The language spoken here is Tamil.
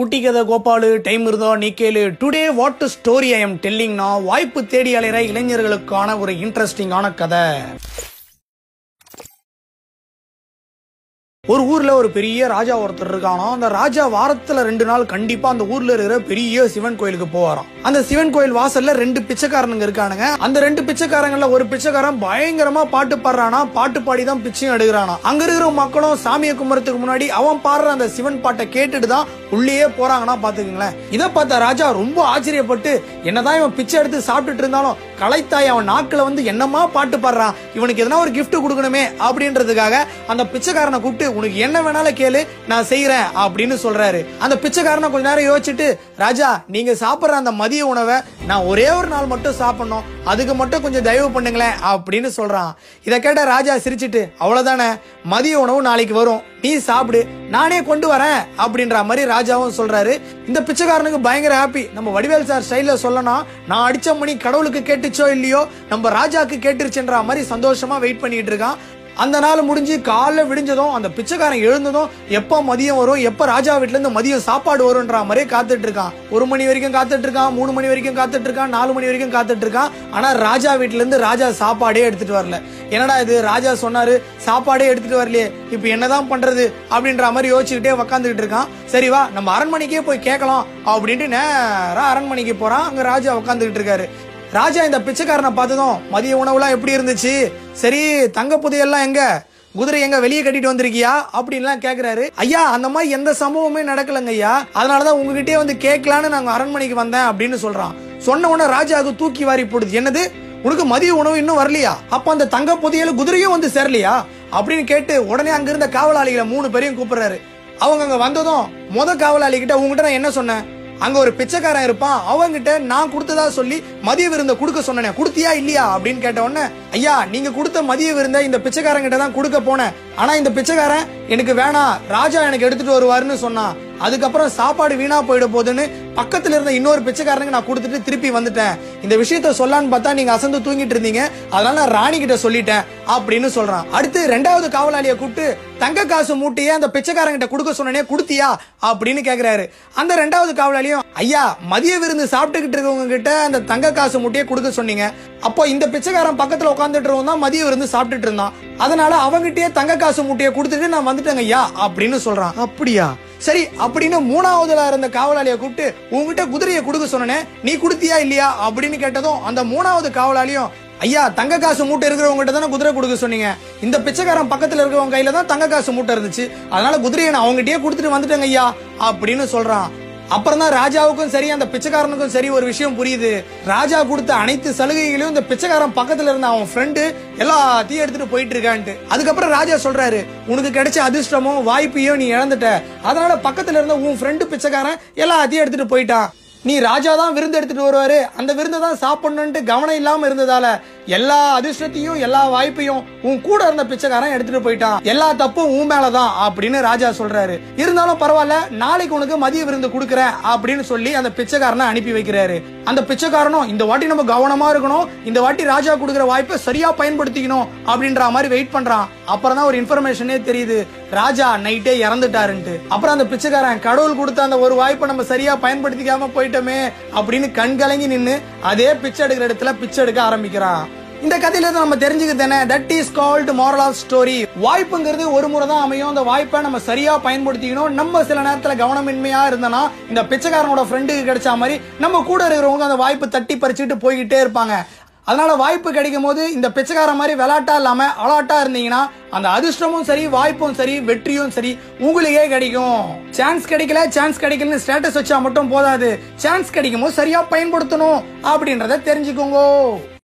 குட்டி கதை கோபாலு டைம் இருந்தோ நீ கேளு. Today what story I am டெல்லிங்னா வாய்ப்பு தேடி அலைகிற இளைஞர்களுக்கான ஒரு இன்ட்ரெஸ்டிங்கான கதை. ஒரு ஊர்ல ஒரு பெரிய ராஜா ஒருத்தர் இருக்கானோ அந்த ராஜா வாரத்துல ரெண்டு நாள் கண்டிப்பா அந்த ஊர்ல இருக்கிற பெரிய சிவன் கோயிலுக்கு போவாராம். அந்த சிவன் கோயில் வாசல்ல ரெண்டு பிச்சைக்காரனுங்க இருக்கானுங்க. அந்த ரெண்டு பிச்சைக்காரங்கள்ல ஒரு பிச்சைக்காரன் பயங்கரமா பாட்டு பாடுறானா பாட்டு பாடி தான் பிச்சையும் எடுக்கிறானா. அங்க இருக்கிற மக்களும் சாமியை கும்புறதுக்கு முன்னாடி அவன் பாடுற அந்த சிவன் பாட்டை கேட்டுட்டு தான் உள்ளேயே போறாங்கன்னா பாத்துக்கங்களேன் இதை பார்த்த ராஜா ரொம்ப ஆச்சரியப்பட்டு என்னதான் இவன் பிச்சை எடுத்து சாப்பிட்டுட்டு இருந்தாலும் கலைத்தாய் அவன் நாக்குல வந்து என்னமா பாட்டு பாடுறான் இவனுக்கு எதனா ஒரு கிஃப்ட் கொடுக்கணுமே அப்படின்றதுக்காக அந்த பிச்சைக்காரனை கூப்பிட்டு உனக்கு என்ன வேணாலும் கேளு நான் செய்யறேன் அப்படின்னு சொல்றாரு. அந்த பிச்சைக்காரனை கொஞ்ச நேரம் யோசிச்சுட்டு ராஜா நீங்க சாப்பிடுற அந்த மதிய உணவை நான் ஒரே ஒரு நாள் மட்டும் சாப்பிடணும். அதுக்கு மட்டும் கொஞ்சம் தயவு பண்ணுங்களேன் அப்படின்னு சொல்றான். இதை கேட்ட ராஜா சிரிச்சிட்டு அவ்வளவுதானே மதிய உணவு நாளைக்கு வரும். நீ சாப்பிடு நானே கொண்டு வரேன் அப்படின்ற மாதிரி ராஜாவும் சொல்றாரு. இந்த பிச்சைக்காரனுக்கு பயங்கர ஹாப்பி நம்ம வடிவேல் சார் ஸ்டைல சொல்லணும் நான் அடிச்ச மணி கடவுளுக்கு கேட்டுச்சோ இல்லையோ நம்ம ராஜாக்கு கேட்டுருச்சுன்ற மாதிரி சந்தோஷமா வெயிட் பண்ணிட்டு இருக்கான். அந்த நாள் முடிஞ்சு காலைல விடிஞ்சதும் அந்த பிச்சைக்காரன் எழுந்ததும் எப்ப மதியம் வரும் எப்ப ராஜா வீட்ல இருந்து மதியம் சாப்பாடு வரும்ன்ற மாதிரியே காத்துட்டு இருக்கான். ஒரு மணி வரைக்கும் காத்துட்டு இருக்கான் மூணு மணி வரைக்கும் காத்துட்டு இருக்கான் நாலு மணி வரைக்கும் காத்துட்டு இருக்கான். ஆனா ராஜா வீட்ல இருந்து ராஜா சாப்பாடே எடுத்துட்டு வரல. என்னடா இது ராஜா சொன்னாரு சாப்பாடே எடுத்துட்டு வரலையே இப்ப என்னதான் பண்றது அப்படின்ற மாதிரி யோசிச்சுக்கிட்டே உக்காந்துக்கிட்டு இருக்கான். சரி வா நம்ம அரண்மனைக்கே போய் கேட்கலாம் அப்படின்ட்டு நேராக அரண்மனைக்கு போறான் அங்க ராஜா உட்காந்துக்கிட்டு இருக்காரு. ராஜா இந்த பிச்சைக்காரனை பார்த்ததும் மதிய உணவுலாம் எப்படி இருந்துச்சு? சரி தங்க புதையெல்லாம் எங்க? குதிரை எங்க? வெளியே கட்டிட்டு வந்திருக்கியா? அப்படின்லாம் கேக்குறாரு. ஐயா அந்த மாதிரி எந்த சம்பவமே நடக்கலங்க ஐயா. அதனாலதான் உங்ககிட்டயே வந்து கேட்கலான்னு நாங்க அரண்மனைக்கு வந்தேன் அப்படின்னு சொல்றான். சொன்ன உடனே ராஜாவுக்கு தூக்கி வாரி போடுது. என்னது? உனக்கு மதிய உணவு இன்னும் வரலையா? அப்ப அந்த தங்க புதையல குதிரையும் வந்து சேரலையா? அப்படின்னு கேட்டு உடனே அங்க இருந்த காவலாளிகளை மூணு பேரையும் கூப்பிடுறாரு. அவங்க அங்க வந்ததும் முத காவலாளி கிட்ட உங்ககிட்ட நான் என்ன சொன்னேன்? அங்க ஒரு பிச்சைக்காரன் இருப்பான் அவங்கிட்ட நான் கொடுத்ததா சொல்லி மதிய விருந்த கொடுக்க சொன்னேன். கொடுத்தியா இல்லையா அப்படின்னு கேட்ட உடனே ஐயா நீங்க கொடுத்த மதிய விருந்த இந்த பிச்சைக்காரங்கிட்ட தான் கொடுக்க போனேன். ஆனா இந்த பிச்சைக்காரன் எனக்கு வேணாம் ராஜா எனக்கு எடுத்துட்டு வருவாருன்னு சொன்னான். அதுக்கப்புறம் சாப்பாடு வீணா போயிட போகுதுன்னு பக்கத்துல இருந்த இன்னொரு பிச்சைக்காரனுக்கு நான் கொடுத்துட்டு திருப்பி வந்துட்டேன். இந்த விஷயத்த சொல்லான்னு பார்த்தா நீங்க அசந்து தூங்கிட்டு இருந்தீங்க. அதனால நான் ராணி கிட்ட சொல்லிட்டேன் அப்படின்னு சொல்றான். அடுத்து ரெண்டாவது காவலாளிய கூப்பிட்டு தங்க காசு மூட்டையே அந்த பிச்சைக்காரங்கிட்ட கொடுக்க சொன்னனே கொடுத்தியா? அப்படின்னு கேக்குறாரு. அந்த ரெண்டாவது காவலாளியும் ஐயா மதிய விருந்து சாப்பிட்டுக்கிட்டு இருக்கவங்க கிட்ட அந்த தங்க காசு மூட்டையை கொடுக்க சொன்னீங்க. அப்போ இந்த பிச்சைக்காரன் பக்கத்துல உட்காந்துட்டு இருக்கவன் தான் மதிய விருந்து சாப்பிட்டுட்டு இருந்தான். அதனால அவங்கிட்டயே தங்க காசு மூட்டையை கொடுத்துட்டு நான் வந்துட்டேங்க ஐயா அப்படின்னு சொல்றான். அப்படியா? சரி அப்படின்னு மூணாவதுல இருந்த காவலாளியை கூப்பிட்டு உங்ககிட்ட குதிரையை கொடுக்க சொன்னனே நீ கொடுத்தியா இல்லையா? அப்படின்னு கேட்டதும் அந்த மூணாவது காவலாளியும் ஐயா தங்க காசு மூட்டை இருக்கிறவங்ககிட்ட தானே குதிரை கொடுக்க சொன்னீங்க. இந்த பிச்சைக்காரன் பக்கத்துல இருக்கிறவங்க கையில தான் தங்க காசு மூட்டை இருந்துச்சு. அதனால குதிரையை நான் அவங்ககிட்டயே கொடுத்துட்டு வந்துட்டேங்க ஐயா அப்படின்னு சொல்றான். அப்புறம் தான் ராஜாவுக்கும் சரி அந்த பிச்சைக்காரனுக்கும் சரி ஒரு விஷயம் புரியுது. ராஜா கொடுத்த அனைத்து சலுகைகளையும் இந்த பிச்சைக்காரன் பக்கத்துல இருந்த அவன் ஃப்ரெண்டு எல்லாத்தையும் எடுத்துட்டு போயிட்டு இருக்கான்ட்டு அதுக்கப்புறம் ராஜா சொல்றாரு உனக்கு கிடைச்ச அதிர்ஷ்டமும் வாய்ப்பையும் நீ இழந்துட்ட. அதனால பக்கத்துல இருந்த உன் ஃப்ரெண்டு பிச்சைக்காரன் எல்லாத்தையும் எடுத்துட்டு போயிட்டான். நீ ராஜா தான் விருந்து எடுத்துட்டு வருவாரு. அந்த விருந்தை தான் சாப்பிடணுன்ட்டு கவனம் இல்லாம இருந்ததால எல்லா அதிர்ஷ்டத்தையும் எல்லா வாய்ப்பையும் உன் கூட இருந்த பிச்சைக்காரன் எடுத்துட்டு போயிட்டான். எல்லா தப்பும் உன் மேலதான் அப்படின்னு ராஜா சொல்றாரு. இருந்தாலும் பரவாயில்ல நாளைக்கு உனக்கு மதிய விருந்து கொடுக்குறேன் அப்படின்னு சொல்லி அந்த பிச்சைக்காரனை அனுப்பி வைக்கிறாரு. அந்த பிச்சைக்காரனும் இந்த வாட்டி நம்ம கவனமா இருக்கணும் இந்த வாட்டி ராஜா கொடுக்குற வாய்ப்பை சரியா பயன்படுத்திக்கணும் அப்படின்ற மாதிரி வெயிட் பண்றான். அப்புறம் தான் ஒரு இன்ஃபர்மேஷனே தெரியுது. ராஜா நைட்டே இறந்துட்டாருன்ட்டு. அப்புறம் அந்த பிச்சைக்காரன் கடவுள் கொடுத்த அந்த ஒரு வாய்ப்பை நம்ம சரியா பயன்படுத்திக்காம போயிட்டோமே அப்படின்னு கண் கலங்கி நின்னு அதே பிச்சை எடுக்கிற இடத்துல பிச்சை எடுக்க ஆரம்பிக்கிறான். இந்த கதையிலிருந்து நம்ம தெரிஞ்சுக்கிறது என்ன? That is called moral of story வாய்ப்புங்கிறது ஒரு முறை தான் அமையும். அந்த வாய்ப்பை நம்ம சரியா பயன்படுத்திக்கணும். நம்ம சில நேரத்தில் கவனமின்மையா இருந்தனா இந்த பிச்சைக்காரனோட ஃப்ரெண்டுக்கு கிடைச்ச மாதிரி நம்ம கூட இருக்கிறவங்க அந்த வாய்ப்பு தட்டி பறிச்சுட்டு போய்கிட்டே இருப்பாங்க. அதனால வாய்ப்பு கிடைக்கும் போது இந்த பிச்சைக்கார மாதிரி விளாட்டா இல்லாம அலாட்டா இருந்தீங்கன்னா அந்த அதிர்ஷ்டமும் சரி வாய்ப்பும் சரி வெற்றியும் சரி உங்களுக்கே கிடைக்கும். சான்ஸ் கிடைக்கல சான்ஸ் கிடைக்கலன்னு ஸ்டேட்டஸ் வச்சா மட்டும் போதாது. சான்ஸ் கிடைக்கும் போது சரியா பயன்படுத்தணும் அப்படின்றத தெரிஞ்சுக்கோங்க.